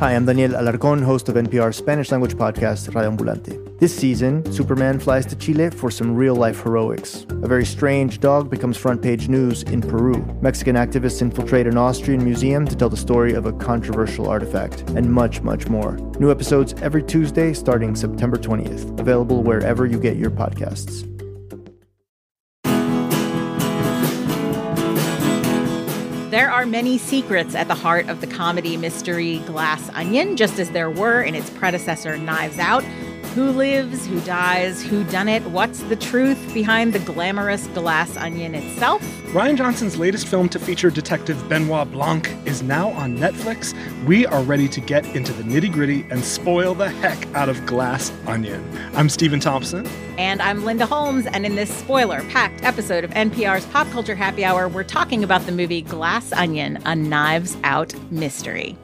Hi, I'm Daniel Alarcón, host of NPR's Spanish language podcast, Radio Ambulante. This season, Superman flies to Chile for some real life heroics. A very strange dog becomes front page news in Peru. Mexican activists infiltrate an Austrian museum to tell the story of a controversial artifact, and much, much more. New episodes every Tuesday starting September 20th. Available wherever you get your podcasts. There are many secrets at the heart of the comedy mystery Glass Onion, just as there were in its predecessor Knives Out. Who lives? Who dies? Who done it? What's the truth behind the glamorous glass onion itself? Rian Johnson's latest film to feature Detective Benoit Blanc is now on Netflix. We are ready to get into the nitty gritty and spoil the heck out of Glass Onion. I'm Stephen Thompson. And I'm Linda Holmes. And in this spoiler packed episode of NPR's Pop Culture Happy Hour, we're talking about the movie Glass Onion, a Knives Out mystery.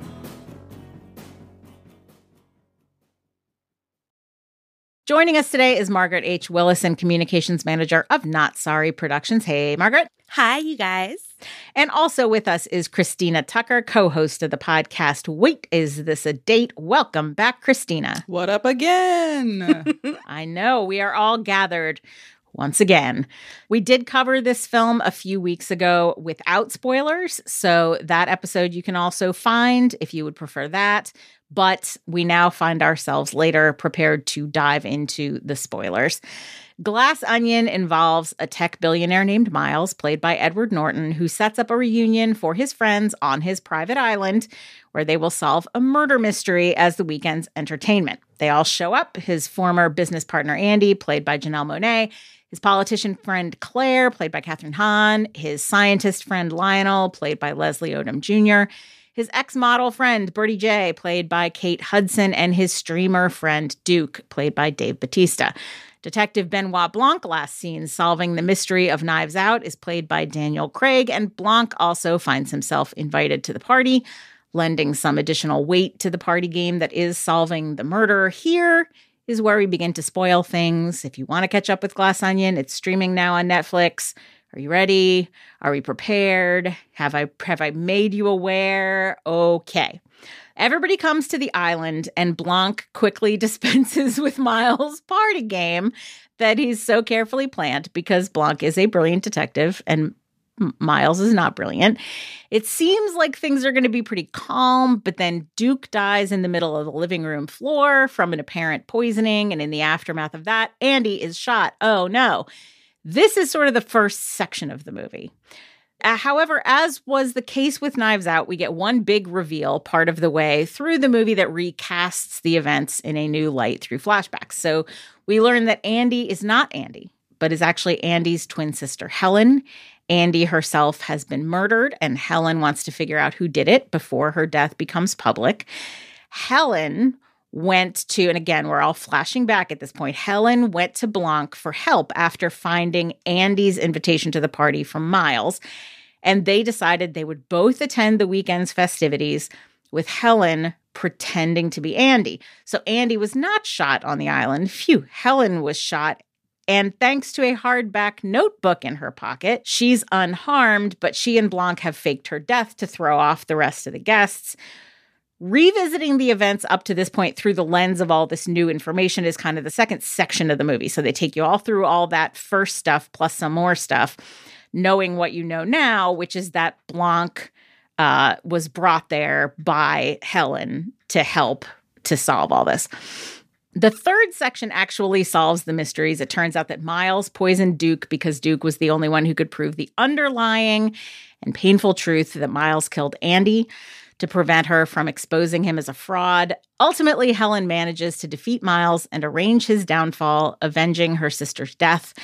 Joining us today is Margaret H. Willison, Communications Manager of Not Sorry Productions. Hey, Margaret. Hi, you guys. And also with us is Christina Tucker, co host of the podcast Wait, Is This a Date? Welcome back, Christina. What up again? I know we are all gathered once again. We did cover this film a few weeks ago without spoilers. So that episode you can also find if you would prefer that. But we now find ourselves later prepared to dive into the spoilers. Glass Onion involves a tech billionaire named Miles, played by Edward Norton, who sets up a reunion for his friends on his private island where they will solve a murder mystery as the weekend's entertainment. They all show up his former business partner, Andy, played by Janelle Monáe, his politician friend Claire, played by Kathryn Hahn, his scientist friend Lionel, played by Leslie Odom Jr., his ex model friend Birdie Jay, played by Kate Hudson, and his streamer friend Duke, played by Dave Bautista. Detective Benoit Blanc, last seen solving the mystery of Knives Out, is played by Daniel Craig, and Blanc also finds himself invited to the party, lending some additional weight to the party game that is solving the murder. Here is where we begin to spoil things. If you want to catch up with Glass Onion, it's streaming now on Netflix. Are you ready? Are we prepared? Have I have I made you aware? Okay. Everybody comes to the island and Blanc quickly dispenses with Miles' party game that he's so carefully planned because Blanc is a brilliant detective and Miles is not brilliant. It seems like things are going to be pretty calm, but then Duke dies in the middle of the living room floor from an apparent poisoning. And in the aftermath of that, Andy is shot. Oh no. This is sort of the first section of the movie. Uh, however, as was the case with Knives Out, we get one big reveal part of the way through the movie that recasts the events in a new light through flashbacks. So we learn that Andy is not Andy, but is actually Andy's twin sister, Helen. Andy herself has been murdered, and Helen wants to figure out who did it before her death becomes public. Helen went to, and again, we're all flashing back at this point. Helen went to Blanc for help after finding Andy's invitation to the party from Miles. And they decided they would both attend the weekend's festivities with Helen pretending to be Andy. So Andy was not shot on the island. Phew, Helen was shot. And thanks to a hardback notebook in her pocket, she's unharmed, but she and Blanc have faked her death to throw off the rest of the guests revisiting the events up to this point through the lens of all this new information is kind of the second section of the movie. So they take you all through all that first stuff plus some more stuff, knowing what you know now, which is that Blanc uh, was brought there by Helen to help to solve all this. The third section actually solves the mysteries. It turns out that Miles poisoned Duke because Duke was the only one who could prove the underlying and painful truth that Miles killed Andy to prevent her from exposing him as a fraud. Ultimately, Helen manages to defeat Miles and arrange his downfall, avenging her sister's death.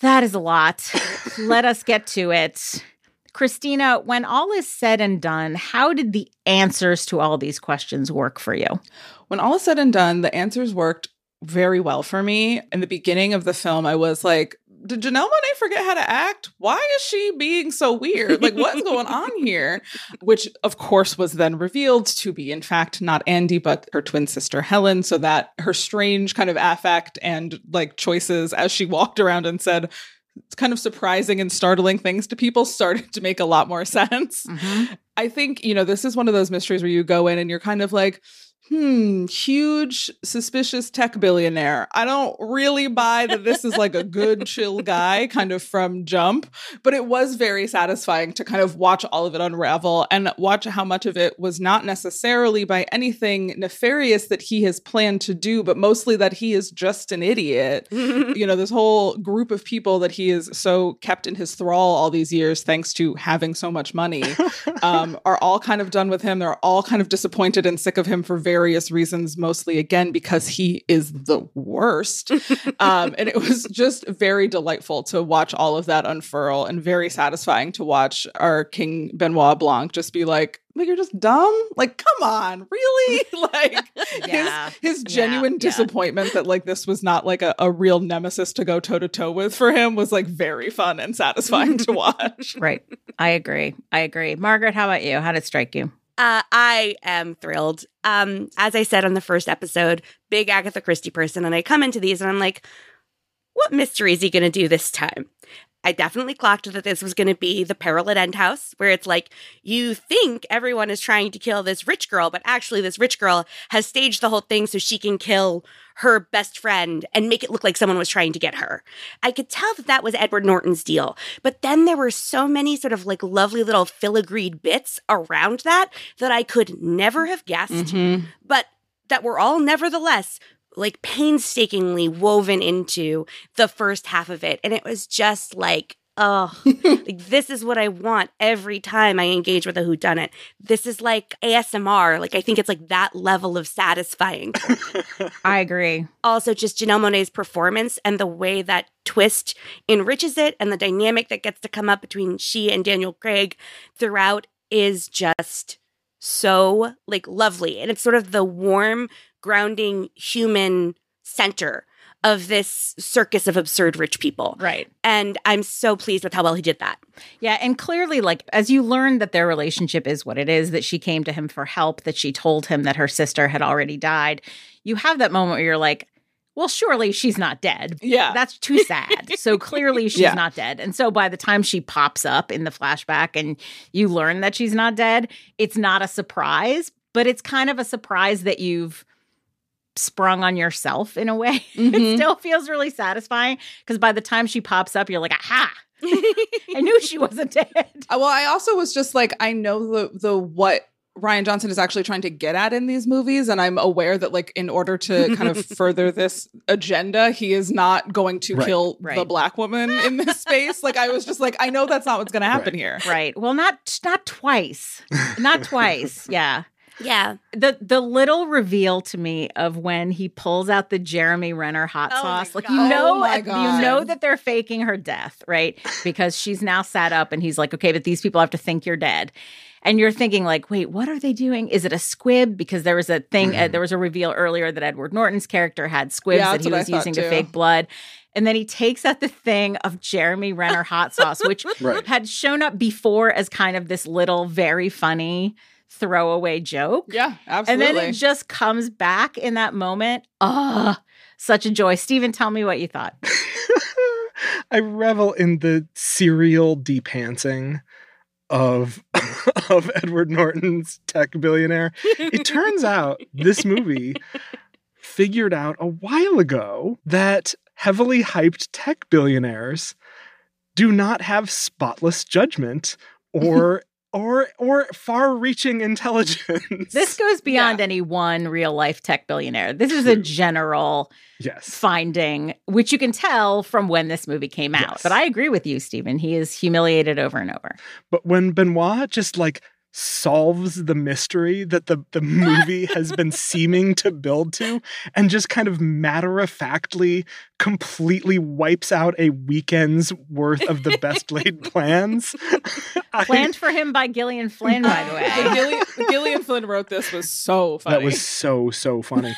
That is a lot. Let us get to it. Christina, when all is said and done, how did the answers to all these questions work for you? When all is said and done, the answers worked very well for me. In the beginning of the film, I was like, did Janelle Monáe forget how to act? Why is she being so weird? Like, what's going on here? Which, of course, was then revealed to be, in fact, not Andy, but her twin sister Helen. So that her strange kind of affect and like choices as she walked around and said, it's kind of surprising and startling things to people started to make a lot more sense. Mm-hmm. I think, you know, this is one of those mysteries where you go in and you're kind of like, hmm, huge suspicious tech billionaire. I don't really buy that this is like a good chill guy kind of from jump, but it was very satisfying to kind of watch all of it unravel and watch how much of it was not necessarily by anything nefarious that he has planned to do, but mostly that he is just an idiot. you know, this whole group of people that he is so kept in his thrall all these years thanks to having so much money um, are all kind of done with him. They're all kind of disappointed and sick of him for very various reasons, mostly again because he is the worst. um, and it was just very delightful to watch all of that unfurl and very satisfying to watch our King Benoit Blanc just be like, like you're just dumb like come on really like Yeah. his, his genuine yeah. disappointment that like this was not like a, a real nemesis to go toe to toe with for him was like very fun and satisfying to watch Right. I agree. I agree. Margaret, how about you? How did it strike you? Uh, I am thrilled. Um, as I said on the first episode, big Agatha Christie person, and I come into these and I'm like, what mystery is he going to do this time? I definitely clocked that this was going to be the Peril at End House, where it's like you think everyone is trying to kill this rich girl, but actually, this rich girl has staged the whole thing so she can kill her best friend and make it look like someone was trying to get her. I could tell that that was Edward Norton's deal, but then there were so many sort of like lovely little filigreed bits around that that I could never have guessed, Mm-hmm. but that were all nevertheless like painstakingly woven into the first half of it. And it was just like, oh, like this is what I want every time I engage with a whodunit. This is like ASMR. Like I think it's like that level of satisfying. I agree. also, just Janelle Monáe's performance and the way that twist enriches it and the dynamic that gets to come up between she and Daniel Craig throughout is just so like lovely. And it's sort of the warm, grounding human center of this circus of absurd rich people. Right. And I'm so pleased with how well he did that. Yeah, and clearly, like as you learn that their relationship is what it is, that she came to him for help, that she told him that her sister had already died, you have that moment where you're like, well, surely she's not dead. yeah That's too sad. so clearly she's Yeah. not dead. And so by the time she pops up in the flashback and you learn that she's not dead, it's not a surprise, but it's kind of a surprise that you've sprung on yourself in a way. it Mhm. still feels really satisfying because by the time she pops up, you're like, aha, I knew she wasn't dead. Uh, well, I also was just like, I know the the what Rian Johnson is actually trying to get at in these movies, and I'm aware that like in order to kind of further this agenda, he is not going to Right. kill the black woman in this space. Like I was just like, I know that's not what's going to happen Right. here. Right. Well, not not twice. Not twice. Yeah. Yeah. the the little reveal to me of when he pulls out the Jeremy Renner hot Oh sauce, like God. you know, Oh you know that they're faking her death, right? Because she's now sat up, and he's like, okay, but these people have to think you're dead. And you're thinking, like, wait, what are they doing? Is it a squib? Because there was a thing, uh, there was a reveal earlier that Edward Norton's character had squibs Yeah, that he was thought using to fake blood. And then he takes out the thing of Jeremy Renner hot sauce, which Right. had shown up before as kind of this little, very funny throwaway joke. Yeah, absolutely. And then it just comes back in that moment. Ah, such a joy. Stephen, tell me what you thought. I revel in the serial depantsing of of Edward Norton's tech billionaire. It turns out this movie figured out a while ago that heavily hyped tech billionaires do not have spotless judgment or or or far-reaching intelligence. This goes beyond Yeah. any one real life tech billionaire. This is a general yes. finding, which you can tell from when this movie came out. Yes. But I agree with you, Stephen. He is humiliated over and over. But when Benoit just like solves the mystery that the, the movie has been seeming to build to and just kind of matter of factly completely wipes out a weekend's worth of the best laid plans. I- Planned for him by Gillian Flynn, by the way. Gillian, Gillian Flynn wrote this was so funny. that was so, so funny.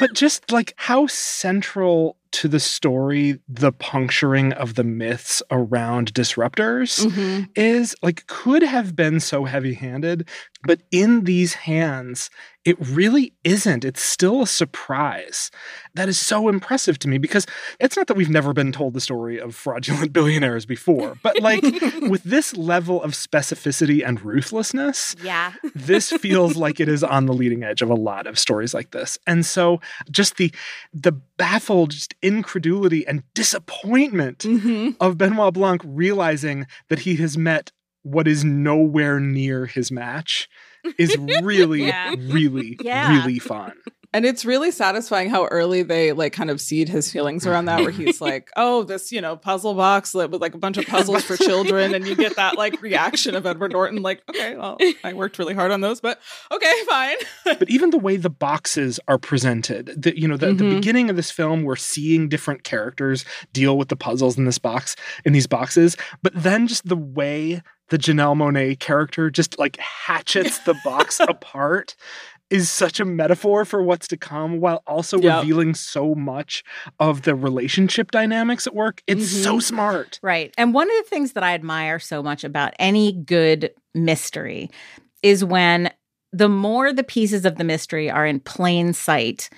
but just like how central to the story the puncturing of the myths around disruptors Mhm. is like could have been so heavy-handed But in these hands, it really isn't. It's still a surprise. That is so impressive to me because it's not that we've never been told the story of fraudulent billionaires before, but like with this level of specificity and ruthlessness, Yeah. this feels like it is on the leading edge of a lot of stories like this. And so just the the baffled just incredulity and disappointment Mhm. of Benoit Blanc realizing that he has met what is nowhere near his match is really, Yeah. really, Yeah. really fun. And it's really satisfying how early they like kind of seed his feelings around that, where he's like, "Oh, this you know puzzle box with like a bunch of puzzles for children," and you get that like reaction of Edward Norton, like, "Okay, well, I worked really hard on those, but okay, fine." But even the way the boxes are presented, the, you know, the, the Mhm. beginning of this film, we're seeing different characters deal with the puzzles in this box, in these boxes. But then just the way the Janelle Monáe character just like hatchets the box apart is such a metaphor for what's to come while also Yep. revealing so much of the relationship dynamics at work. It's so smart. Right. And one of the things that I admire so much about any good mystery is when the more the pieces of the mystery are in plain sight,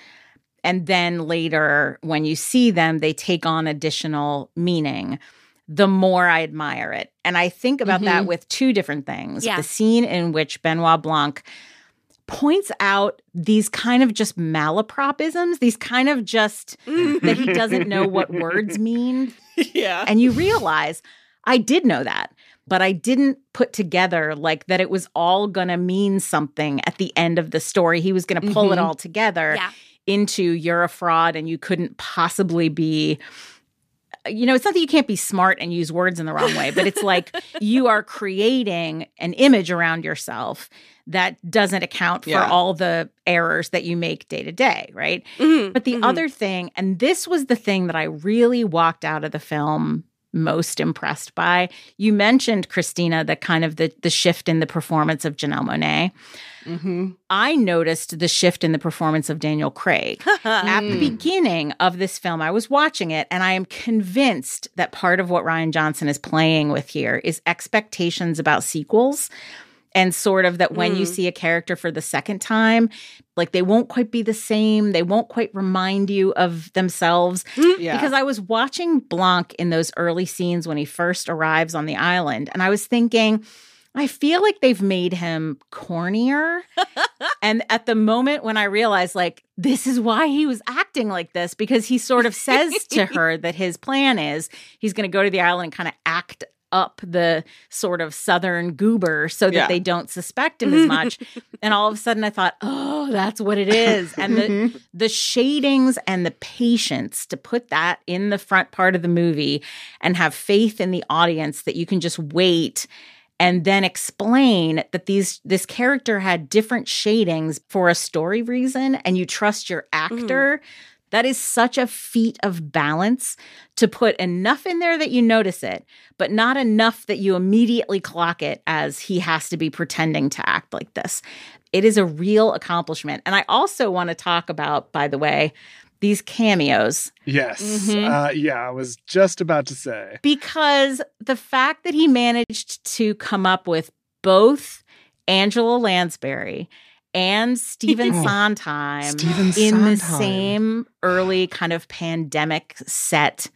and then later when you see them, they take on additional meaning, the more I admire it. And I think about that Mhm. with two different things. Yeah. The scene in which Benoit Blanc points out these kind of just malapropisms, these kind of just that he doesn't know what words mean yeah, and you realize I did know that, but I didn't put together like that it was all going to mean something at the end of the story. He was going to pull it Mhm. all together Yeah. into you're a fraud and you couldn't possibly be you know, it's not that you can't be smart and use words in the wrong way, but it's like you are creating an image around yourself that doesn't account for Yeah. all the errors that you make day to day, right? Mhm, But the mhm. other thing, and this was the thing that I really walked out of the film most impressed by. You mentioned Christina, the kind of the the shift in the performance of Janelle Monáe. hmm I noticed the shift in the performance of Daniel Craig. At the Mm. beginning of this film, I was watching it and I am convinced that part of what Rian Johnson is playing with here is expectations about sequels. And sort of that when you Mm. see a character for the second time, like they won't quite be the same. They won't quite remind you of themselves. yeah, Because I was watching Blanc in those early scenes when he first arrives on the island, and I was thinking, I feel like they've made him cornier. and at the moment when I realized, like, this is why he was acting like this, because he sort of says to her that his plan is he's going to go to the island and kind of act up the sort of southern goober so that Yeah. they don't suspect him as much. and all of a sudden I thought, oh, that's what it is. And the, Mhm. the shadings and the patience to put that in the front part of the movie and have faith in the audience that you can just wait and then explain that these this character had different shadings for a story reason and you trust your actor that is such a feat of balance to put enough in there that you notice it but not enough that you immediately clock it as he has to be pretending to act like this it is a real accomplishment and i also want to talk about by the way these cameos Yes. Mhm. Uh, yeah, I was just about to say. because the fact that he managed to come up with both Angela Lansbury and Stephen Oh, Sondheim Stephen in the same early kind of pandemic set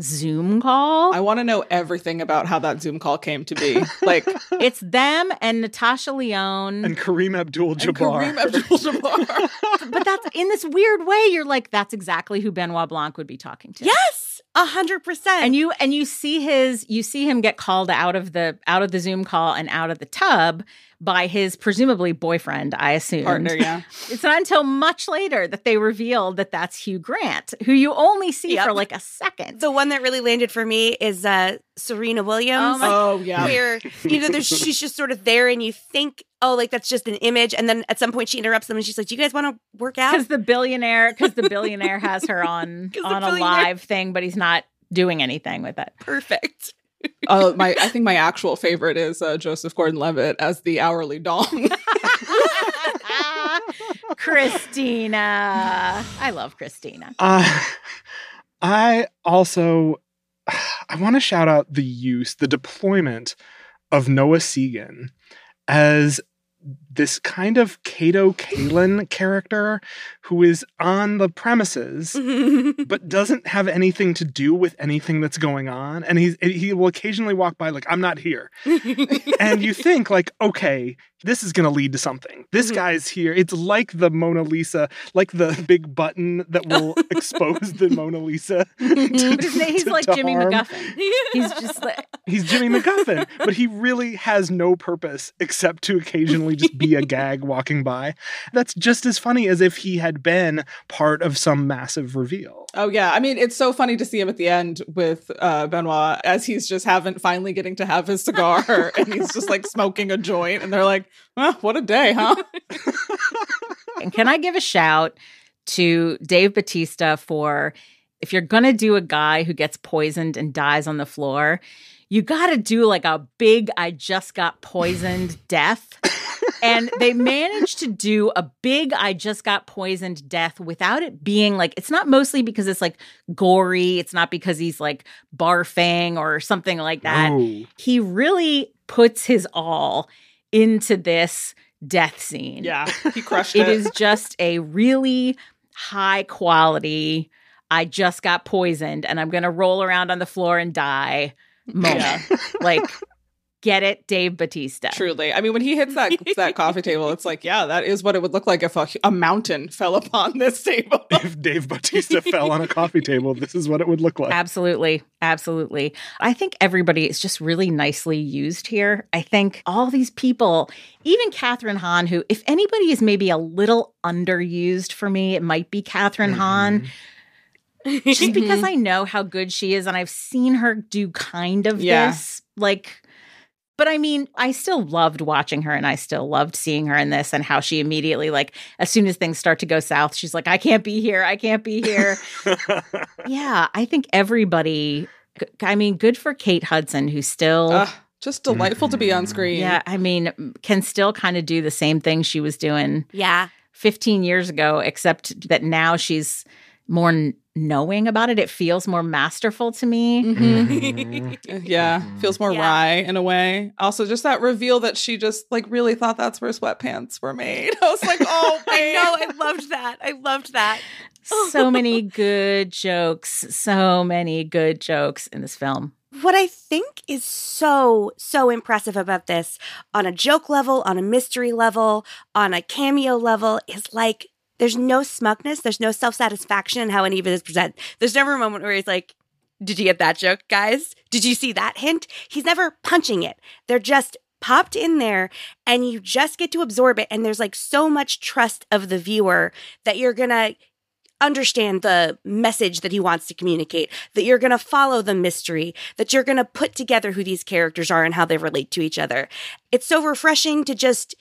Zoom call. I want to know everything about how that Zoom call came to be. Like it's them and Natasha Lyonne. And Kareem Abdul and Jabbar. Kareem Abdul-Jabbar. but that's in this weird way, you're like, that's exactly who Benoit Blanc would be talking to. Yes, a hundred percent. and you and you see his you see him get called out of the out of the zoom call and out of the tub by his presumably boyfriend i assume partner, yeah. it's not until much later that they reveal that that's hugh grant who you only see Yep. for like a second the one that really landed for me is uh, Serena Williams. Oh my- Oh yeah. where you know there's she's just sort of there and you think oh like that's just an image and then at some point she interrupts them and she's like do you guys want to work out because the billionaire because the billionaire has her on 'Cause the on a live thing but he's not doing anything with it perfect Uh, my I think my actual favorite is uh, Joseph Gordon-Levitt as the hourly dong. christina i love christina Uh, I also I want to shout out the use, the deployment of Noah Segan as this kind of Kato Kaelin character who is on the premises but doesn't have anything to do with anything that's going on and he's he will occasionally walk by like I'm not here. and you think like okay, this is going to lead to something. This Mhm. guy's here. It's like the Mona Lisa, like the big button that will expose the Mona Lisa. to- But his name, he's to- like to Jimmy harm. McGuffin. He's just like He's Jimmy McGuffin, but he really has no purpose except to occasionally just be a gag walking by. That's just as funny as if he had been part of some massive reveal. Oh yeah, I mean it's so funny to see him at the end with uh, Benoit as he's just having finally getting to have his cigar and he's just like smoking a joint and they're like, "Well, what a day, huh?" And can I give a shout to Dave Bautista for if you're going to do a guy who gets poisoned and dies on the floor, you got to do like a big, I just got poisoned death. And they managed to do a big, I just got poisoned death without it being like, it's not mostly because it's like gory. It's not because he's like barfing or something like that Oh, he really puts his all into this death scene. Yeah, he crushed it. It is just a really high quality, I just got poisoned and I'm going to roll around on the floor and die moment. Yeah. like, get it, Dave Bautista. Truly, I mean, when he hits that that coffee table, it's like, yeah, that is what it would look like if a, a mountain fell upon this table. if Dave Bautista fell on a coffee table, this is what it would look like. Absolutely. Absolutely. I think everybody is just really nicely used here. I think all these people, even Kathryn Hahn, who, if anybody is maybe a little underused for me, it might be Kathryn Hahn, Mhm. just because Mhm. I know how good she is and I've seen her do kind of Yeah. this. Like, but I mean, I still loved watching her and I still loved seeing her in this and how she immediately, like, as soon as things start to go south, she's like, I can't be here. I can't be here. yeah, I think everybody, I mean, good for Kate Hudson, who still. Ugh, just delightful to be on mm-hmm. screen. yeah, I mean, can still kind of do the same thing she was doing yeah. 15 years ago, except that now she's more n- knowing about it. It feels more masterful to me. Mhm. Mhm. Yeah, feels more Yeah. wry in a way. Also, just that reveal that she just like really thought that's where sweatpants were made. I was like, oh, I know. I loved that. I loved that. So many good jokes, so many good jokes in this film. What I think is so, so impressive about this on a joke level, on a mystery level, on a cameo level is like there's no smugness, there's no self satisfaction in how any of it is presented. There's never a moment where he's like, Did you get that joke, guys? Did you see that hint? He's never punching it. They're just popped in there and you just get to absorb it. And there's like so much trust of the viewer that you're gonna understand the message that he wants to communicate, that you're going to follow the mystery, that you're going to put together who these characters are and how they relate to each other. It's so refreshing to just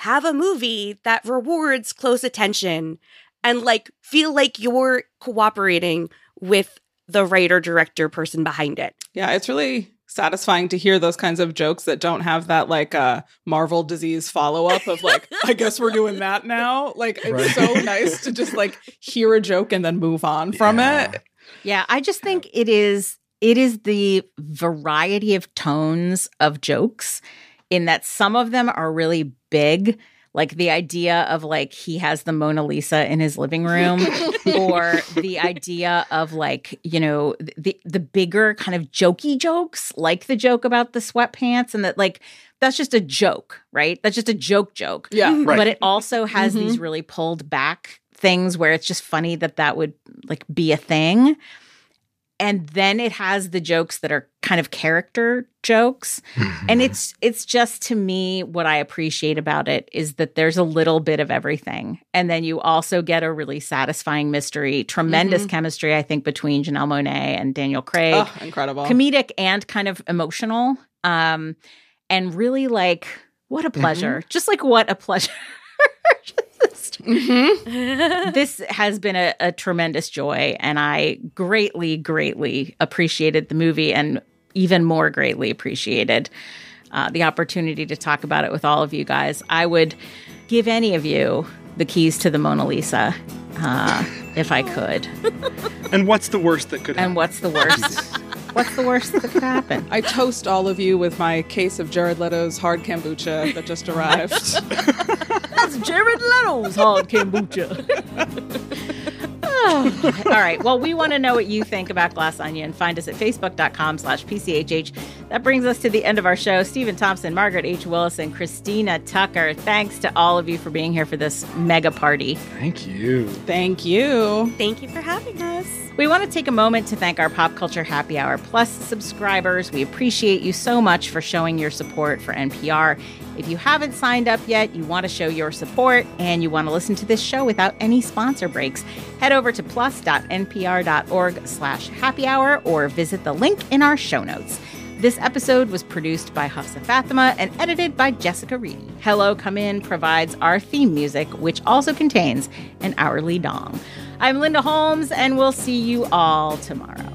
have a movie that rewards close attention and like feel like you're cooperating with the writer, director, person behind it. Yeah, it's really satisfying to hear those kinds of jokes that don't have that like uh Marvel disease follow up of like, I guess we're doing that now. Like it's Right. so nice to just like hear a joke and then move on from Yeah. it. Yeah, I just think it is it is the variety of tones of jokes in that some of them are really big like the idea of like he has the Mona Lisa in his living room or the idea of like you know the the bigger kind of jokey jokes like the joke about the sweatpants and that like that's just a joke right that's just a joke joke Yeah. Right. but it also has Mhm. these really pulled back things where it's just funny that that would like be a thing and then it has the jokes that are kind of character jokes. And it's it's just to me what i appreciate about it is that there's a little bit of everything. And then you also get a really satisfying mystery tremendous Mhm. chemistry i think between janelle monáe and daniel craig. Oh, incredible. comedic and kind of emotional. Um and really like what a pleasure. Just like what a pleasure Mhm. this has been a, a tremendous joy and i greatly greatly appreciated the movie and even more greatly appreciated uh, the opportunity to talk about it with all of you guys i would give any of you the keys to the mona lisa uh, if i could and what's the worst that could happen? and what's the worst What's the worst that could happen? I toast all of you with my case of Jared Leto's hard kombucha that just arrived. That's Jared Leto's hard kombucha. All right. Well, we want to know what you think about Glass Onion. Find us at facebook.com slash PCHH. That brings us to the end of our show. Stephen Thompson, Margaret H. Willis, and Christina Tucker. Thanks to all of you for being here for this mega party. Thank you. Thank you. Thank you for having us. We want to take a moment to thank our Pop Culture Happy Hour Plus subscribers. We appreciate you so much for showing your support for NPR. If you haven't signed up yet, you want to show your support, and you want to listen to this show without any sponsor breaks, head over to plus.npr.org slash happy hour or visit the link in our show notes. This episode was produced by Hafsa Fatima and edited by Jessica Reedy. Hello Come In provides our theme music, which also contains an hourly dong. I'm Linda Holmes, and we'll see you all tomorrow.